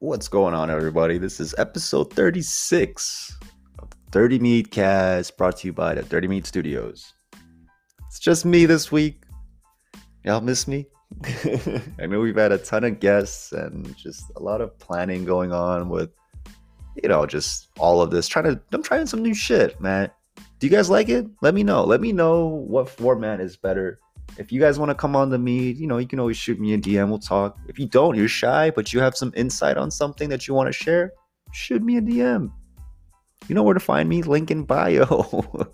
What's going on, everybody? This is episode 36 of Dirty Meat Cast brought to you by the Dirty Meat Studios. It's just me this week. Y'all miss me? I know we've had a ton of guests and just a lot of planning going on with, you know, just all of this. Trying to, I'm trying some new shit, man. Do you guys like it? Let me know. Let me know what format is better if you guys want to come on the meet, you know, you can always shoot me a DM. We'll talk. If you don't, you're shy, but you have some insight on something that you want to share, shoot me a DM. You know where to find me. Link in bio.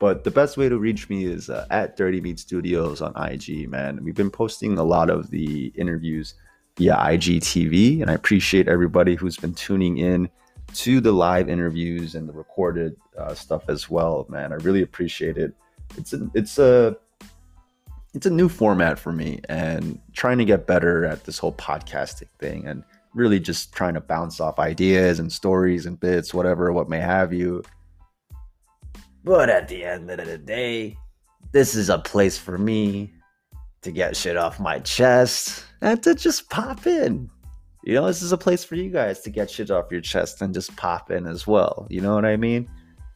but the best way to reach me is uh, at Dirty Meat Studios on IG, man. We've been posting a lot of the interviews via IGTV, and I appreciate everybody who's been tuning in to the live interviews and the recorded uh, stuff as well, man. I really appreciate it. It's a, it's a it's a new format for me and trying to get better at this whole podcasting thing and really just trying to bounce off ideas and stories and bits, whatever, what may have you. But at the end of the day, this is a place for me to get shit off my chest and to just pop in. You know, this is a place for you guys to get shit off your chest and just pop in as well. You know what I mean?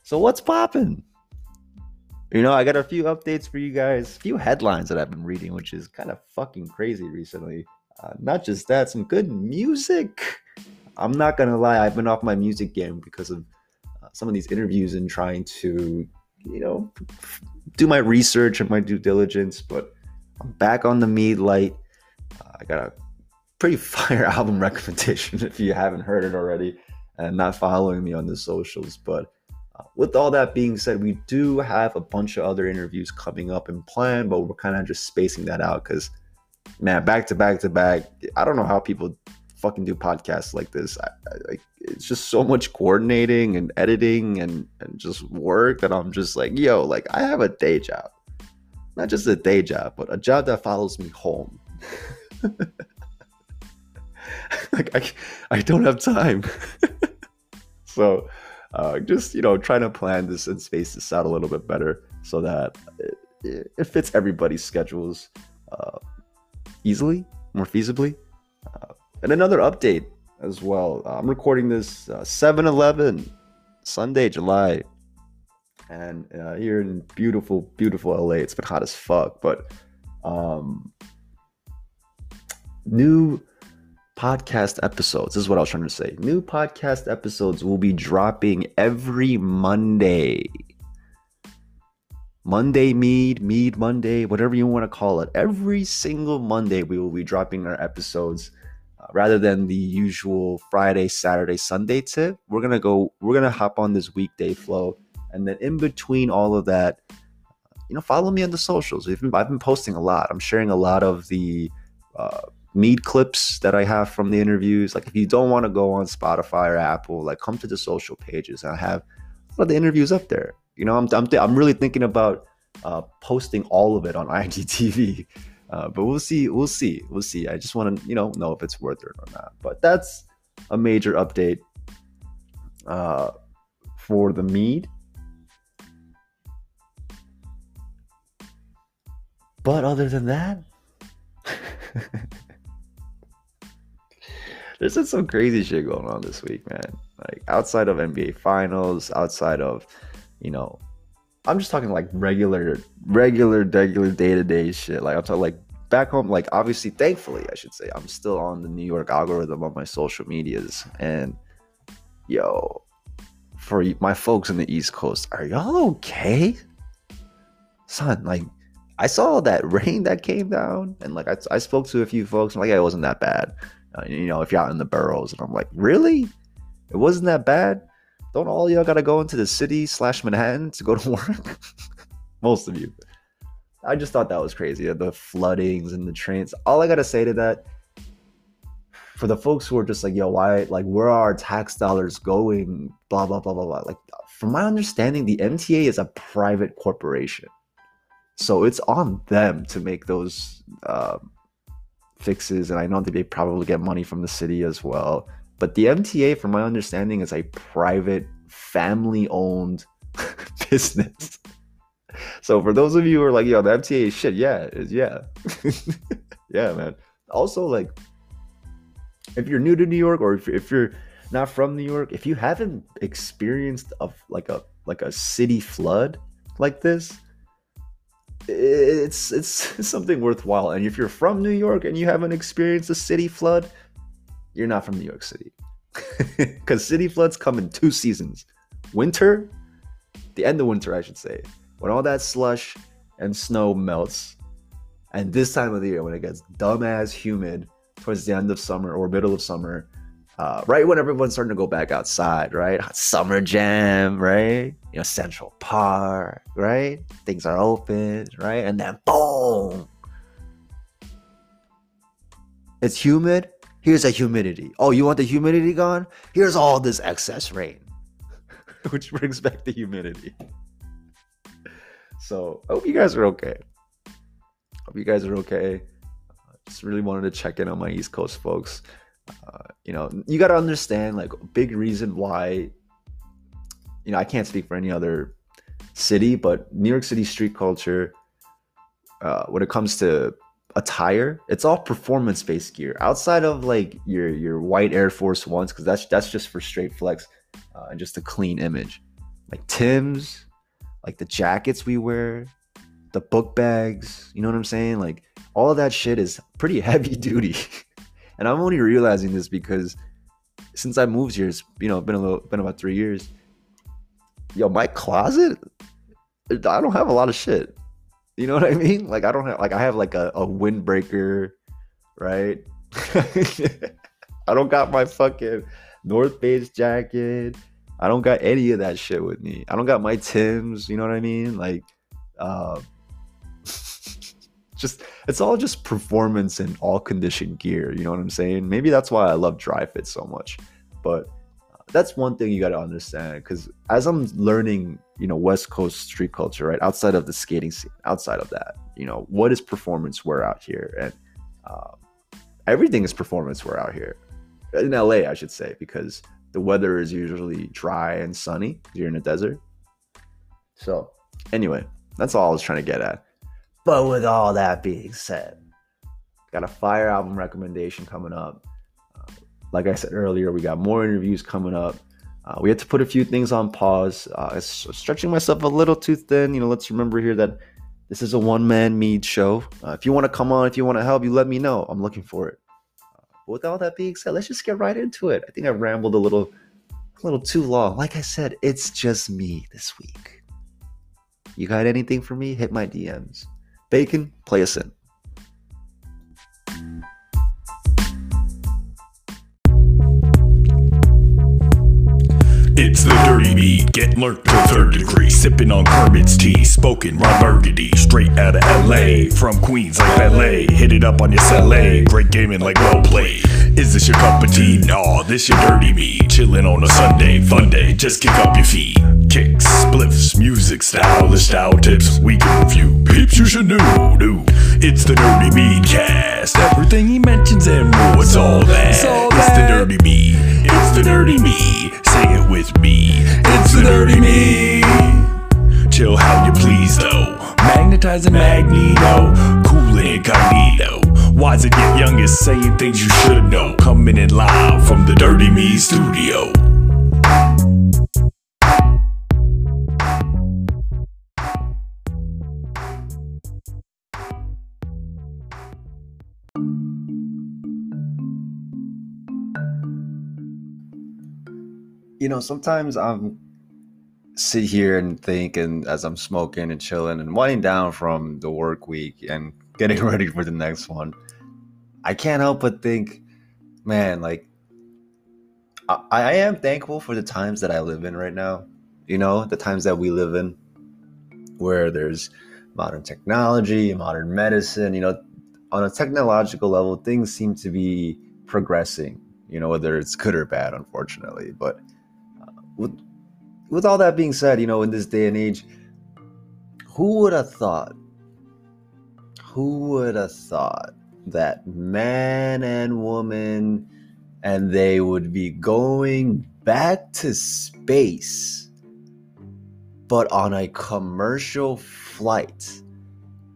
So, what's popping? You know, I got a few updates for you guys, a few headlines that I've been reading, which is kind of fucking crazy recently. Uh, not just that, some good music. I'm not gonna lie, I've been off my music game because of uh, some of these interviews and trying to, you know, do my research and my due diligence. But I'm back on the meat light. Uh, I got a pretty fire album recommendation if you haven't heard it already and not following me on the socials. But with all that being said, we do have a bunch of other interviews coming up and planned, but we're kind of just spacing that out because, man, back to back to back. I don't know how people fucking do podcasts like this. I, it's just so much coordinating and editing and, and just work that I'm just like, yo, like I have a day job, not just a day job, but a job that follows me home. like I, I don't have time. so uh, just you know trying to plan this and space this out a little bit better so that it, it fits everybody's schedules uh, easily, more feasibly. Uh, and another update as well. Uh, I'm recording this 7 11 Sunday, July. And uh, here in beautiful, beautiful LA, it's been hot as fuck. But um, new podcast episodes. This is what I was trying to say. New podcast episodes will be dropping every Monday. Monday Mead, Mead Monday, whatever you want to call it. Every single Monday, we will be dropping our episodes uh, rather than the usual Friday, Saturday, Sunday tip. We're to go, we're to hop on this weekday flow. And then in between all of that, you know, follow me on the socials. Been, I've been posting a lot. I'm sharing a lot of the, uh, mead clips that I have from the interviews. Like if you don't want to go on Spotify or Apple, like come to the social pages. I have a lot of the interviews up there. You know, I'm I'm, I'm really thinking about uh, posting all of it on IGTV. Uh, but we'll see. We'll see. We'll see. I just want to, you know, know if it's worth it or not. But that's a major update uh, for the mead. But other than that, there's been some crazy shit going on this week, man. Like outside of NBA finals, outside of, you know, I'm just talking like regular, regular, regular day to day shit. Like I'm talking like back home, like obviously, thankfully, I should say, I'm still on the New York algorithm on my social medias. And yo, for my folks in the East Coast, are y'all okay? Son, like I saw that rain that came down, and like I, I spoke to a few folks, like, yeah, it wasn't that bad. Uh, you know, if you're out in the boroughs. And I'm like, really? It wasn't that bad? Don't all y'all gotta go into the city slash Manhattan to go to work? Most of you. I just thought that was crazy. The floodings and the trains. All I gotta say to that, for the folks who are just like, yo, why, like, where are our tax dollars going? Blah, blah, blah, blah, blah. Like, from my understanding, the MTA is a private corporation. So it's on them to make those um, fixes, and I know that they probably get money from the city as well. But the MTA, from my understanding, is a private, family owned business. So for those of you who are like, yo, the MTA is shit, yeah, is yeah. yeah, man. Also, like, if you're new to New York or if, if you're not from New York, if you haven't experienced of like a like a city flood like this, it's it's something worthwhile. And if you're from New York and you haven't experienced a city flood, you're not from New York City. Because city floods come in two seasons winter, the end of winter, I should say, when all that slush and snow melts. And this time of the year, when it gets dumbass humid towards the end of summer or middle of summer, uh, right when everyone's starting to go back outside, right? Summer jam, right? You know, Central Park, right? Things are open, right? And then boom, it's humid. Here's a humidity. Oh, you want the humidity gone? Here's all this excess rain, which brings back the humidity. So, I hope you guys are okay. Hope you guys are okay. just really wanted to check in on my East Coast folks. You know, you got to understand like a big reason why. You know, I can't speak for any other city, but New York City street culture, uh, when it comes to attire, it's all performance based gear. Outside of like your your white Air Force Ones, because that's that's just for straight flex uh, and just a clean image. Like Tim's, like the jackets we wear, the book bags. You know what I'm saying? Like all of that shit is pretty heavy duty. And I'm only realizing this because since I moved here, it's you know been a little been about three years. Yo, my closet, I don't have a lot of shit. You know what I mean? Like I don't have like I have like a, a windbreaker, right? I don't got my fucking North Face jacket. I don't got any of that shit with me. I don't got my Tims. You know what I mean? Like, uh, just it's all just performance and all condition gear. You know what I'm saying? Maybe that's why I love dry fit so much. But uh, that's one thing you got to understand because as I'm learning, you know, West Coast street culture, right? Outside of the skating scene, outside of that, you know, what is performance wear out here? And uh, everything is performance wear out here in LA, I should say, because the weather is usually dry and sunny. You're in a desert. So, anyway, that's all I was trying to get at. But with all that being said, got a fire album recommendation coming up. Uh, like I said earlier, we got more interviews coming up. Uh, we had to put a few things on pause. Uh, stretching myself a little too thin. You know, let's remember here that this is a one man mead show. Uh, if you want to come on, if you want to help, you let me know. I'm looking for it. Uh, with all that being said, let's just get right into it. I think I rambled a little, a little too long. Like I said, it's just me this week. You got anything for me? Hit my DMs. Bacon, play us in. It's the dirty meat, get lurked to third degree. Sipping on Kermit's tea, spoken Ron Burgundy. Straight out of LA, from Queens like ballet. Hit it up on your celé, great gaming like well played. Is this your cup of tea? Nah, this your dirty meat. Chilling on a Sunday, fun day, just kick up your feet. Kicks, spliffs, music, stylish style tips. We can review peeps you should know. Do. It's the Dirty Meat cast. Everything he mentions and more, it's all that. It's, all it's the Dirty Meat. It's the Dirty Meat. Say it with me. It's the Dirty Meat. Chill how you please though. Magnetizing magneto. Cool incognito. Why's it get youngest saying things you should know? Coming in live from the Dirty Me studio. You know, sometimes I'm sit here and think, and as I'm smoking and chilling and winding down from the work week and getting ready for the next one, I can't help but think, man, like I, I am thankful for the times that I live in right now. You know, the times that we live in, where there's modern technology, modern medicine. You know, on a technological level, things seem to be progressing. You know, whether it's good or bad, unfortunately, but with with all that being said, you know, in this day and age, who would have thought? Who would have thought that man and woman and they would be going back to space but on a commercial flight?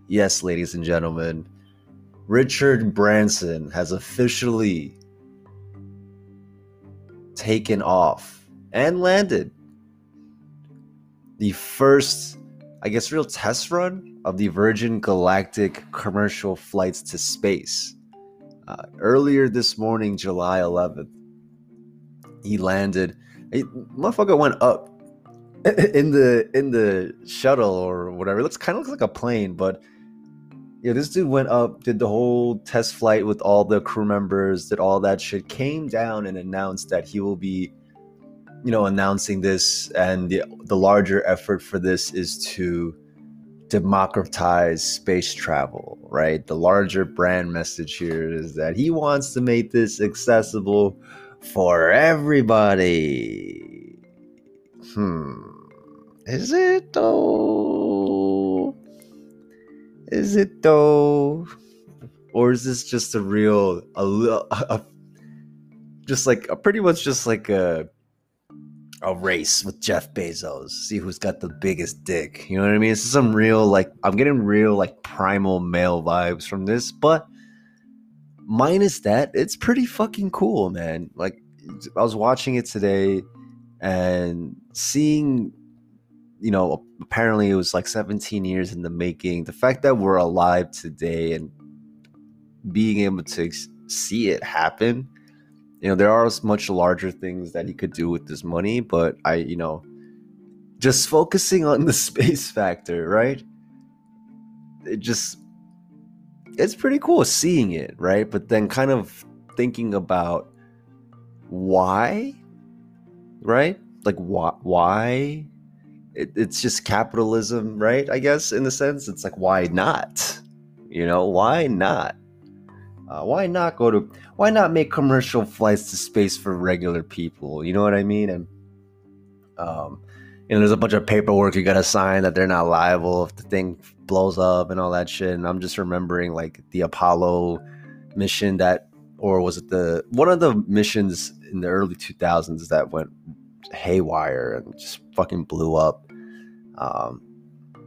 Yes, ladies and gentlemen, Richard Branson has officially taken off and landed the first, I guess, real test run of the Virgin Galactic commercial flights to space. Uh, earlier this morning, July 11th, he landed. He, motherfucker went up in the in the shuttle or whatever. It looks kind of looks like a plane, but yeah, this dude went up, did the whole test flight with all the crew members, did all that shit, came down and announced that he will be, you know, announcing this, and the the larger effort for this is to democratize space travel, right? The larger brand message here is that he wants to make this accessible for everybody. Hmm. Is it though? Is it though? Or is this just a real a little just like a pretty much just like a a race with Jeff Bezos, see who's got the biggest dick. You know what I mean? This is some real like I'm getting real like primal male vibes from this, but minus that, it's pretty fucking cool, man. Like I was watching it today and seeing you know, apparently it was like 17 years in the making. The fact that we're alive today and being able to see it happen, you know, there are much larger things that he could do with this money, but I, you know, just focusing on the space factor, right? It just, it's pretty cool seeing it, right? But then kind of thinking about why, right? Like, why? Why? it, it's just capitalism, right? I guess in the sense, it's like why not? You know, why not? Uh, why not go to? Why not make commercial flights to space for regular people? You know what I mean? And um, you know, there's a bunch of paperwork you gotta sign that they're not liable if the thing blows up and all that shit. And I'm just remembering like the Apollo mission that, or was it the one of the missions in the early 2000s that went haywire and just fucking blew up um,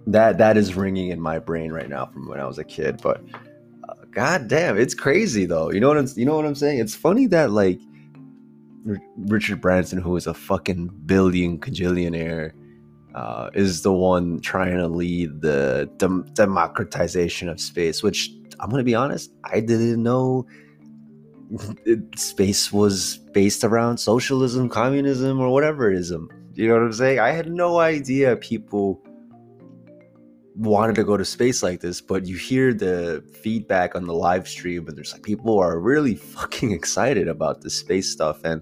that that is ringing in my brain right now from when I was a kid. But god damn, it's crazy though. You know what I'm you know what I'm saying? It's funny that like Richard Branson, who is a fucking billion cajillionaire, uh, is the one trying to lead the dem- democratization of space. Which I'm gonna be honest, I didn't know space was based around socialism, communism, or whatever ism. You know what I'm saying? I had no idea people wanted to go to space like this, but you hear the feedback on the live stream, and there's like people are really fucking excited about the space stuff. And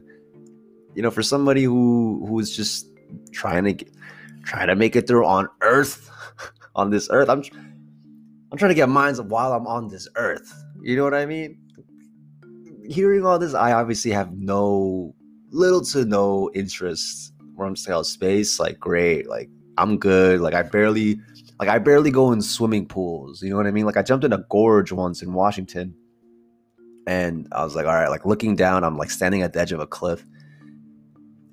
you know, for somebody who who is just trying to get, trying to make it through on Earth, on this Earth, I'm I'm trying to get minds while I'm on this Earth. You know what I mean? Hearing all this, I obviously have no little to no interest Where I'm scale oh, space, like great, like I'm good. Like I barely, like I barely go in swimming pools. You know what I mean? Like I jumped in a gorge once in Washington, and I was like, all right, like looking down, I'm like standing at the edge of a cliff.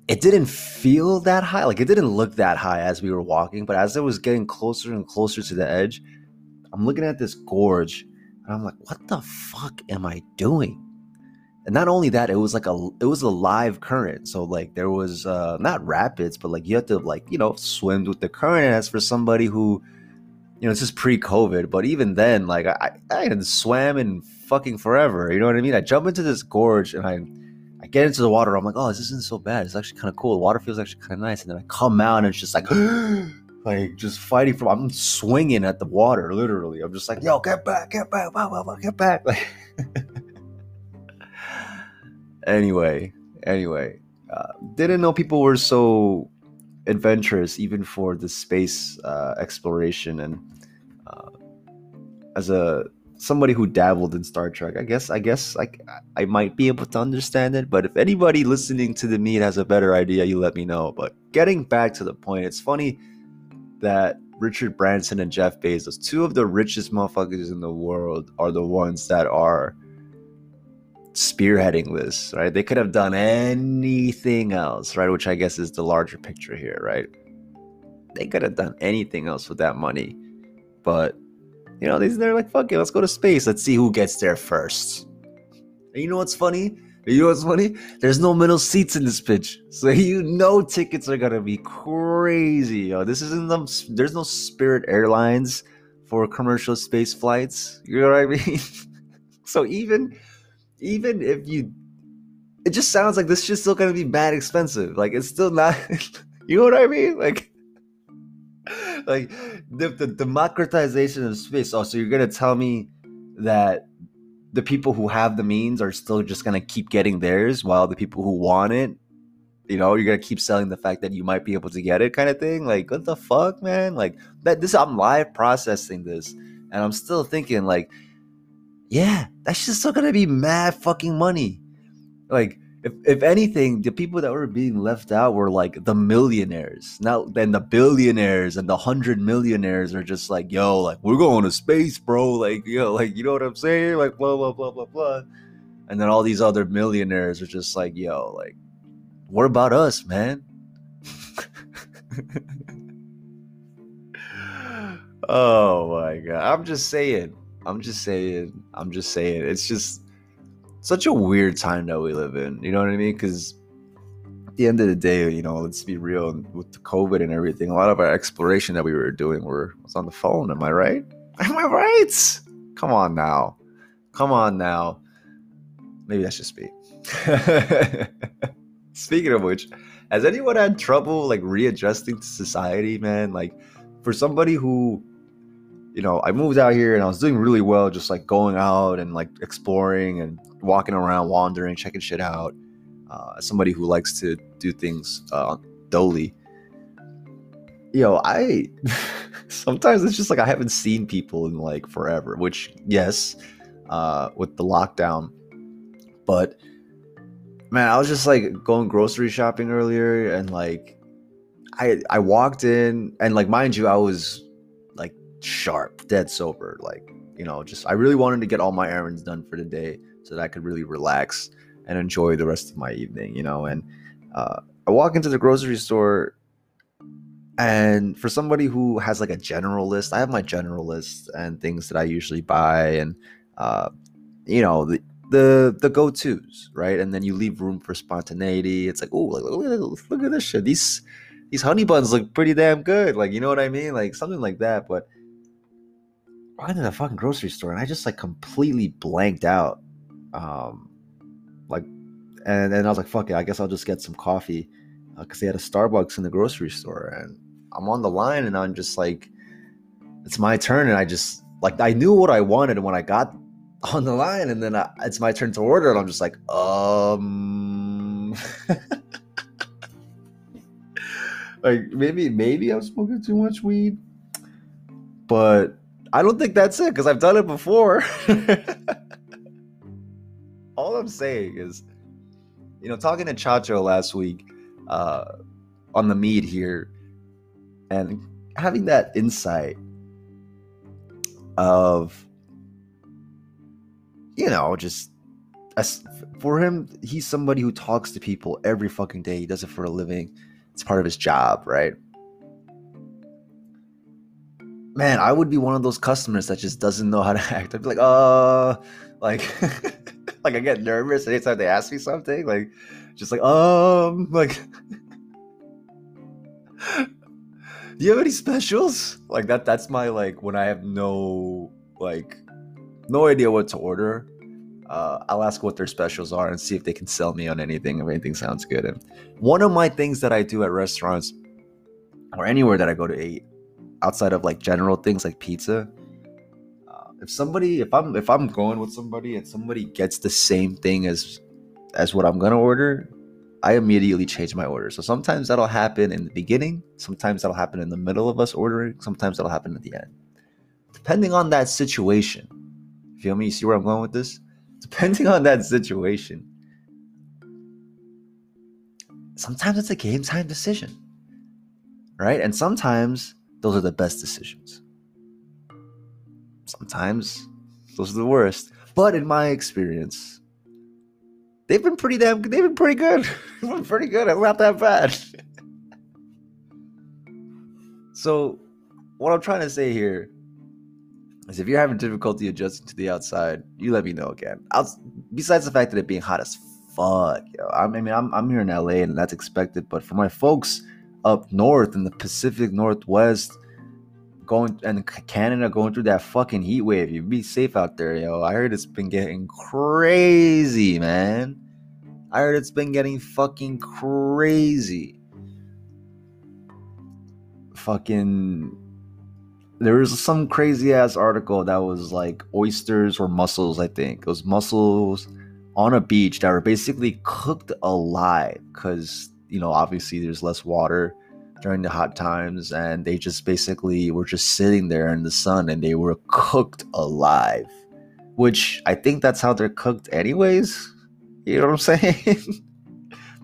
It didn't feel that high, like it didn't look that high as we were walking, but as I was getting closer and closer to the edge, I'm looking at this gorge, and I'm like, what the fuck am I doing? And not only that it was like a it was a live current. So like there was uh not rapids but like you have to like you know swim with the current and as for somebody who you know this is pre-covid but even then like i i had swam in fucking forever you know what i mean? I jump into this gorge and i i get into the water. I'm like oh this isn't so bad. It's actually kind of cool. The water feels actually kind of nice. And then i come out and it's just like like just fighting from i'm swinging at the water literally. I'm just like yo get back get back get back. Like anyway, anyway, uh, didn't know people were so adventurous even for the space uh, exploration and uh, as a somebody who dabbled in Star Trek, I guess I guess like I might be able to understand it. But if anybody listening to the meet has a better idea, you let me know. But getting back to the point, it's funny that Richard Branson and Jeff Bezos, two of the richest motherfuckers in the world, are the ones that are spearheading this, right? They could have done anything else, right? Which I guess is the larger picture here, right? They could have done anything else with that money. But, you know, they're like, fuck it, let's go to space. Let's see who gets there first. And you know what's funny? You know what's funny? There's no middle seats in this pitch, so you know tickets are gonna be crazy. Yo, this isn't them. There's no Spirit Airlines for commercial space flights. You know what I mean? so even even if you, it just sounds like this is still gonna be bad expensive. Like it's still not. you know what I mean? Like like the, the democratization of space. Oh, so you're gonna tell me that the people who have the means are still just gonna keep getting theirs while the people who want it, you know, you're gonna keep selling the fact that you might be able to get it, kind of thing. Like, what the fuck, man? Like that. This I'm live processing this, and I'm still thinking like, yeah, that's just still gonna be mad fucking money. Like if, if anything, the people that were being left out were like the millionaires. Now then the billionaires and the hundred millionaires are just like, yo, like we're going to space, bro. Like, yo, like you know what I'm saying? Like blah blah blah blah blah. And then all these other millionaires are just like, yo, like, what about us, man? oh my god. I'm just saying. I'm just saying. I'm just saying. It's just such a weird time that we live in. You know what I mean? Because at the end of the day, you know, let's be real. With the COVID and everything, a lot of our exploration that we were doing were was on the phone. Am I right? Am I right? Come on now. Come on now. Maybe that's just me. Speaking of which, has anyone had trouble like readjusting to society, man? Like for somebody who you know, I moved out here and I was doing really well, just like going out and like exploring and walking around, wandering, checking shit out. Uh, somebody who likes to do things uh, dully. You know, I sometimes it's just like I haven't seen people in like forever. Which yes, uh, with the lockdown, but man, I was just like going grocery shopping earlier and like I I walked in and like mind you, I was sharp, dead sober. Like, you know, just I really wanted to get all my errands done for the day so that I could really relax and enjoy the rest of my evening, you know. And uh, I walk into the grocery store, and for somebody who has like a general list, I have my general list and things that I usually buy, and uh, you know the the the go tos, right? And then you leave room for spontaneity. It's like, oh, look, look at this shit. These these honey buns look pretty damn good. Like, you know what I mean? Like something like that. But I went to the fucking grocery store and I just like completely blanked out. Um, like, and then I was like, fuck it, I guess I'll just get some coffee because uh, they had a Starbucks in the grocery store. And I'm on the line and I'm just like, it's my turn. And I just, like, I knew what I wanted when I got on the line. And then I, it's my turn to order. And I'm just like, um, like maybe, maybe I'm smoking too much weed. But I don't think that's it because I've done it before. All I'm saying is, you know, talking to Chacho last week uh, on the meet here and having that insight of, you know, just as for him, he's somebody who talks to people every fucking day. He does it for a living. It's part of his job, right? Man, I would be one of those customers that just doesn't know how to act. I'd be like, uh, like, like I get nervous anytime they ask me something. Like, just like, um, like, do you have any specials? Like that. That's my like when I have no like, no idea what to order. Uh, I'll ask what their specials are and see if they can sell me on anything if anything sounds good. And one of my things that I do at restaurants or anywhere that I go to eat outside of like general things like pizza uh, if somebody if i'm if i'm going with somebody and somebody gets the same thing as as what i'm gonna order i immediately change my order. So sometimes that'll happen in the beginning sometimes that'll happen in the middle of us ordering sometimes that'll happen at the end. Depending on that situation feel me? You see where i'm going with this? Depending on that situation sometimes it's a game time decision right? And sometimes those are the best decisions. Sometimes those are the worst. But in my experience, they've been pretty damn they've been pretty good. they've been pretty good. It's not that bad. so what I'm trying to say here is if you're having difficulty adjusting to the outside, you let me know again. I'll, besides the fact that it being hot as fuck. Yo. I mean, I'm I'm here in LA and that's expected, but for my folks up north in the Pacific Northwest, going and Canada going through that fucking heat wave, you be safe out there, yo. I heard it's been getting crazy, man. I heard it's been getting fucking crazy. Fucking there was some crazy ass article that was like oysters or mussels, I think. It was mussels on a beach that were basically cooked alive because, you know, obviously there's less water during the hot times and they just basically were just sitting there in the sun and they were cooked alive, which I think that's how they're cooked, anyways. You know what I'm saying?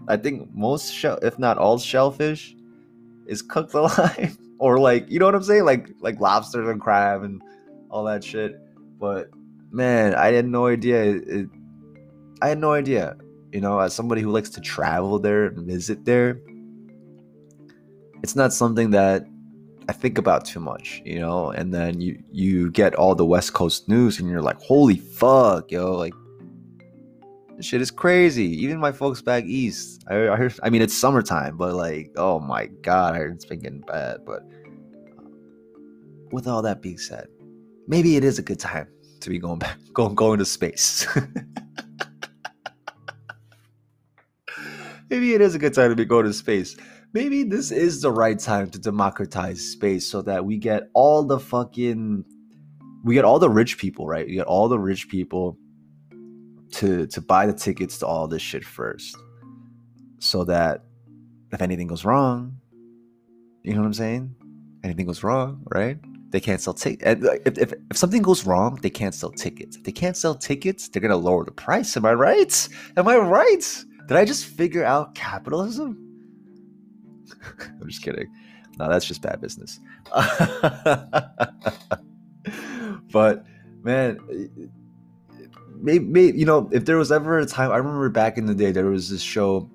I think most shell, if not all shellfish, is cooked alive or like you know what I'm saying, like like lobsters and crab and all that shit. But man, I had no idea. It, I had no idea. You know, as somebody who likes to travel there and visit there, it's not something that I think about too much, you know. And then you you get all the West Coast news, and you're like, "Holy fuck, yo!" Like this shit is crazy. Even my folks back east, I, I heard. I mean, it's summertime, but like, oh my god, I heard it's been getting bad. But um, with all that being said, maybe it is a good time to be going back, going going to space. maybe it is a good time to be going to space. Maybe this is the right time to democratize space so that we get all the fucking we get all the rich people, right? We get all the rich people to to buy the tickets to all this shit first so that if anything goes wrong you know what i'm saying? Anything goes wrong right? They can't sell tickets if, if, if something goes wrong they can't sell tickets. If they can't sell tickets they're gonna lower the price. Am i right? Am i right did i just figure out capitalism? I'm just kidding. No that's just bad business. But man maybe, maybe you know if there was ever a time i remember back in the day there was this show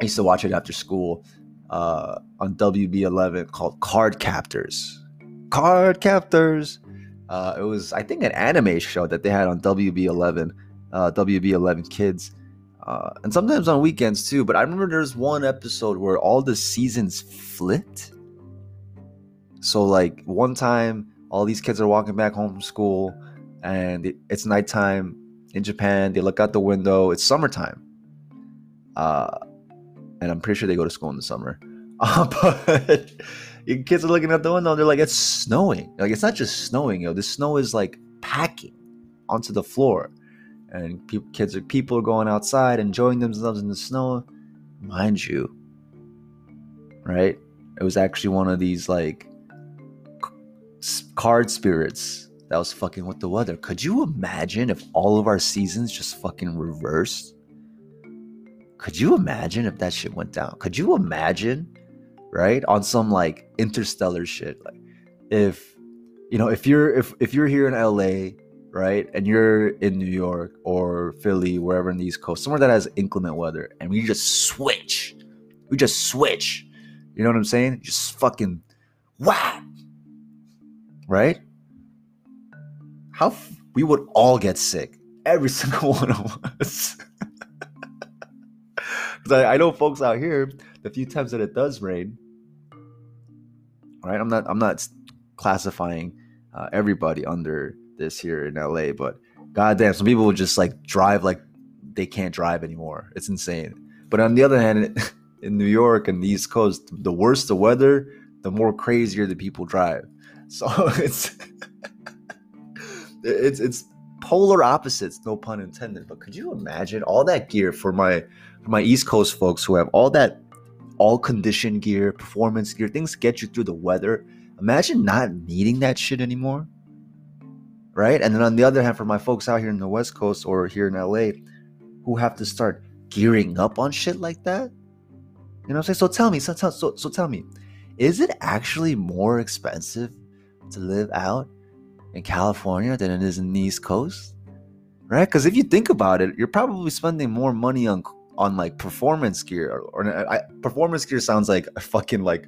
i used to watch it after school uh, on wb11 called Cardcaptors. Card captors! Uh, it was i think an anime show that they had on wb11 uh, wb11 kids uh, and sometimes on weekends too but i remember there's one episode where all the seasons flipped so like one time all these kids are walking back home from school and it's nighttime in Japan. They look out the window. It's summertime, uh, and I'm pretty sure they go to school in the summer. Uh, but kids are looking out the window. they're like, "It's snowing." Like it's not just snowing, yo. The snow is like packing onto the floor, and pe- kids are people are going outside enjoying themselves in the snow. Mind you, right? It was actually one of these like card spirits that was fucking with the weather. Could you imagine if all of our seasons just fucking reversed? Could you imagine if that shit went down? Could you imagine, right? On some like interstellar shit. Like if you know, if you're if if you're here in LA, right, and you're in New York or Philly, wherever in the East Coast, somewhere that has inclement weather, and we just switch. We just switch. You know what I'm saying? Just fucking wow. Right? how f- we would all get sick, every single one of us. Because I, I know folks out here, the few times that it does rain, right? I'm not I'm not classifying uh, everybody under this here in LA, but goddamn, some people will just like drive like they can't drive anymore. It's insane. But on the other hand, in New York and the East Coast, the worse the weather, the more crazier the people drive. So it's it's it's polar opposites, no pun intended. But could you imagine all that gear for my for my East Coast folks who have all that all condition gear, performance gear, things get you through the weather. Imagine not needing that shit anymore. Right? And then on the other hand, for my folks out here in the West Coast or here in LA who have to start gearing up on shit like that. You know what I'm saying? So tell me, so, so, so tell me, is it actually more expensive to live out in California than it is in the East Coast, right? Because if you think about it, you're probably spending more money on on like performance gear or, or I, performance gear sounds like a fucking like,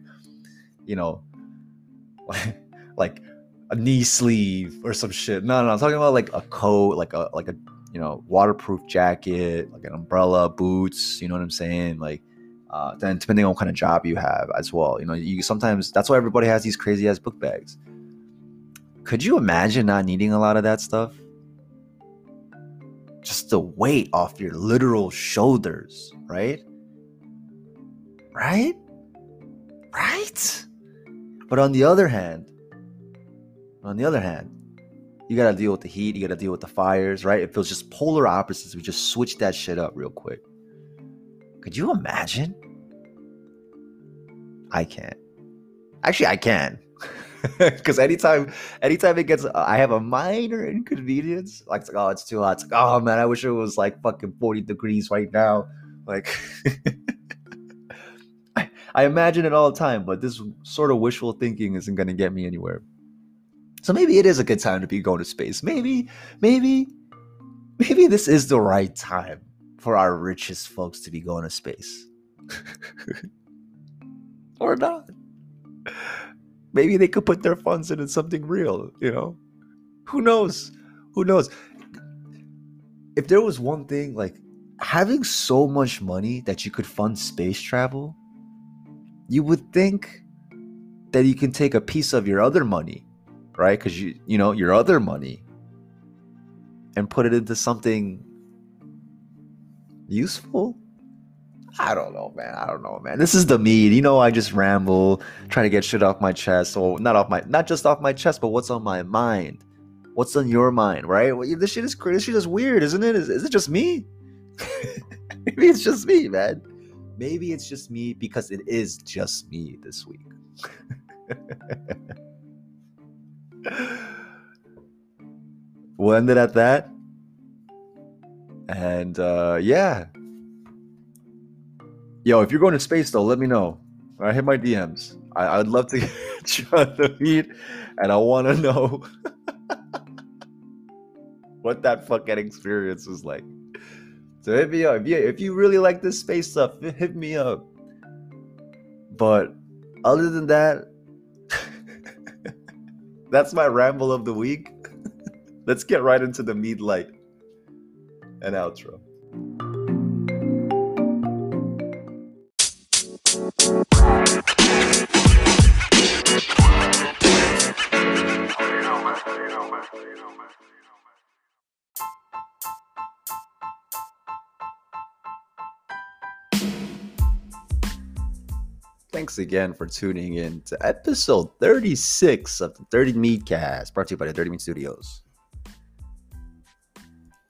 you know, like, like a knee sleeve or some shit. No, no, I'm talking about like a coat, like a like a you know, waterproof jacket, like an umbrella, boots, you know what I'm saying? Like, uh, then depending on what kind of job you have as well, you know, you sometimes that's why everybody has these crazy ass book bags. Could you imagine not needing a lot of that stuff? Just the weight off your literal shoulders, right? Right? Right? But on the other hand, on the other hand, you gotta deal with the heat, you gotta deal with the fires, right? If It feels just polar opposites. We just switch that shit up real quick. Could you imagine? I can't. Actually, I can. Because anytime, anytime it gets, I have a minor inconvenience. Like, oh, it's too hot. It's like, oh man, I wish it was like fucking forty degrees right now. Like, I, I imagine it all the time, but this sort of wishful thinking isn't going to get me anywhere. So maybe it is a good time to be going to space. Maybe, maybe, maybe this is the right time for our richest folks to be going to space. or not. Maybe they could put their funds into something real, you know? Who knows? Who knows? If there was one thing, like having so much money that you could fund space travel, you would think that you can take a piece of your other money right? Because you you know your other money and put it into something useful. I don't know, man. I don't know, man. This is the mead. You know, I just ramble, trying to get shit off my chest. Or not off my, not just off my chest, but what's on my mind. What's on your mind, right? Well, this shit is crazy. This shit is weird, isn't it? Is, is it just me? Maybe it's just me, man. Maybe it's just me because it is just me this week. we'll end it at that. And uh, yeah. Yo, if you're going to space though, let me know. I hit my DMs. I, would love to get you on the meet, and I want to know what that fucking experience was like. So hit me up. If you, if you really like this space stuff, hit me up. But other than that, that's my ramble of the week. Let's get right into the mead light and outro. Thanks again for tuning in to episode 36 of the Dirty Mead Cast, brought to you by the Dirty Mead Studios.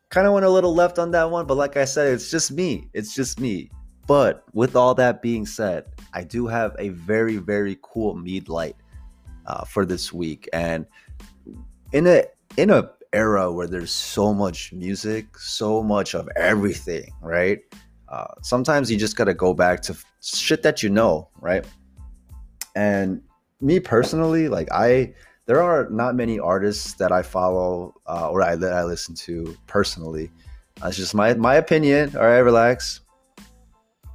Kind of went a little left on that one, but like I said, it's just me. It's just me. But with all that being said, I do have a very, very cool mead light uh, for this week. And in a in a era where there's so much music, so much of everything, right? Uh, sometimes you just got to go back to shit that you know, right? And me personally, like I, there are not many artists that I follow uh, or I, that I listen to personally. That's just my my opinion. All right, relax.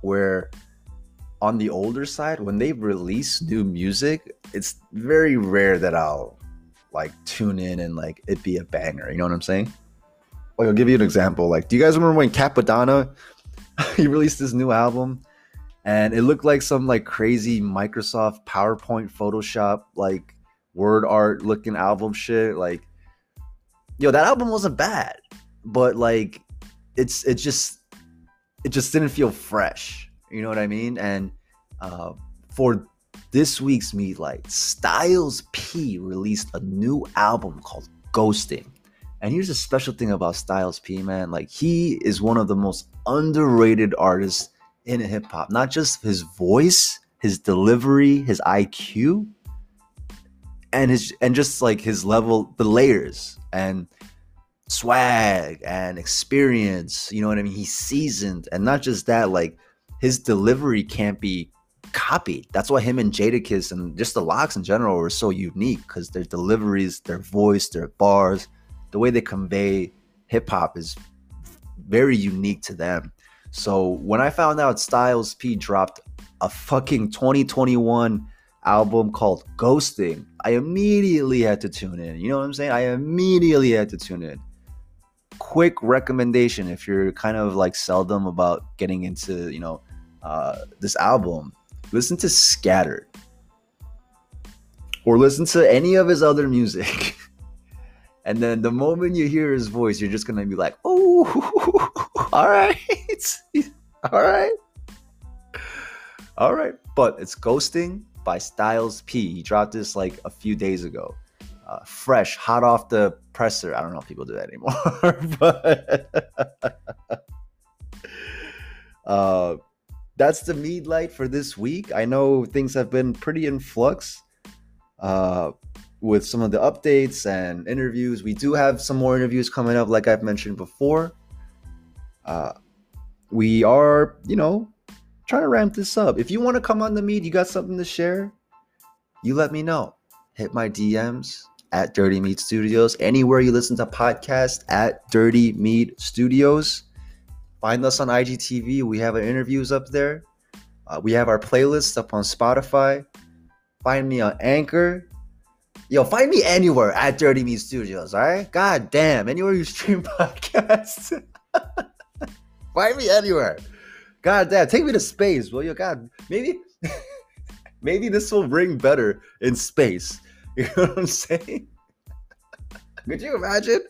Where on the older side, when they release new music, it's very rare that I'll like tune in and like it be a banger. You know what I'm saying? Like I'll give you an example. Like, do you guys remember when Cappadonna he released this new album and it looked like some like crazy Microsoft PowerPoint Photoshop like word art looking album shit like yo that album wasn't bad but like it's it just it just didn't feel fresh you know what I mean and uh, for this week's Mead Light Styles P released a new album called Ghosting and here's a special thing about Styles P, man. Like he is one of the most underrated artists in hip hop. Not just his voice, his delivery, his IQ, and his and just like his level, the layers and swag and experience. You know what I mean? He's seasoned, and not just that. Like his delivery can't be copied. That's why him and Jadakiss and just the LOX in general were so unique because their deliveries, their voice, their bars the way they convey hip hop is very unique to them. So when I found out Styles P dropped a fucking 2021 album called Ghosting, I immediately had to tune in. You know what I'm saying? I immediately had to tune in. quick recommendation if you're kind of like seldom about getting into you know uh, this album listen to scattered or listen to any of his other music and then the moment you hear his voice you're just gonna be like oh all right all right all right but it's ghosting by Styles P he dropped this like a few days ago uh, fresh, hot off the presser. I don't know if people do that anymore, but uh, that's the mead light for this week. I know things have been pretty in flux uh, with some of the updates and interviews. We do have some more interviews coming up, like I've mentioned before. Uh, we are, you know, trying to ramp this up. If you want to come on the meet, you got something to share, you let me know. Hit my DMs, at Dirty Meat Studios. Anywhere you listen to podcasts at Dirty Meat Studios. Find us on IGTV. We have our interviews up there. Uh, we have our playlists up on Spotify. Find me on Anchor. Yo, find me anywhere at Dirty Meat Studios, all right? God damn, anywhere you stream podcasts. find me anywhere. God damn, take me to space, will you? God, maybe, maybe this will ring better in space. You know what I'm saying? Could you imagine?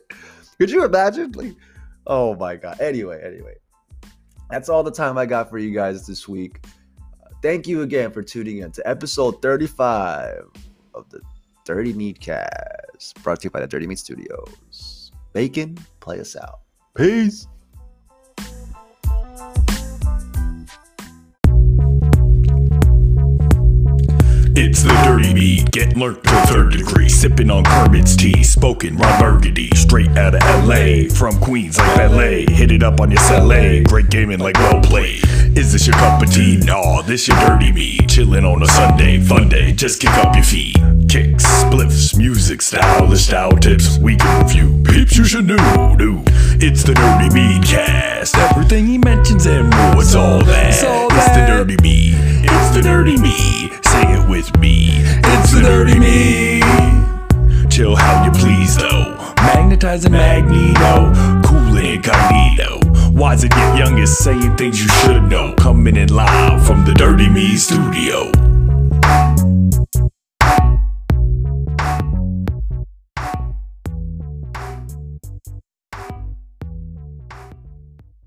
Could you imagine? Like, oh my god. Anyway, anyway, that's all the time I got for you guys this week. Uh, thank you again for tuning in to episode 35 of the Dirty Meat Cast, brought to you by the Dirty Meat Studios. Bacon, play us out. Peace. It's the dirty meat, get learnt to third degree. Sipping on Kermit's tea, spoken Ron Burgundy. Straight out of LA, from Queens like ballet. Hit it up on your LA, great gaming like well played. Is this your cup of tea? Nah, this your dirty meat. Chilling on a Sunday, fun day, just kick up your feet. Kicks, spliffs, music, stylish style tips. We can review peeps you should know. Do. It's the Dirty Meat Cast. Everything he mentions and more, it's all that. It's, all it's the Dirty Meat. It's the Dirty Meat. Say it with me. It's the Dirty Meat. Chill how you please though. Magnetizing magneto. Cool incognito. Wise and yet young is saying things you should know. Coming in live from the Dirty Meat Studio.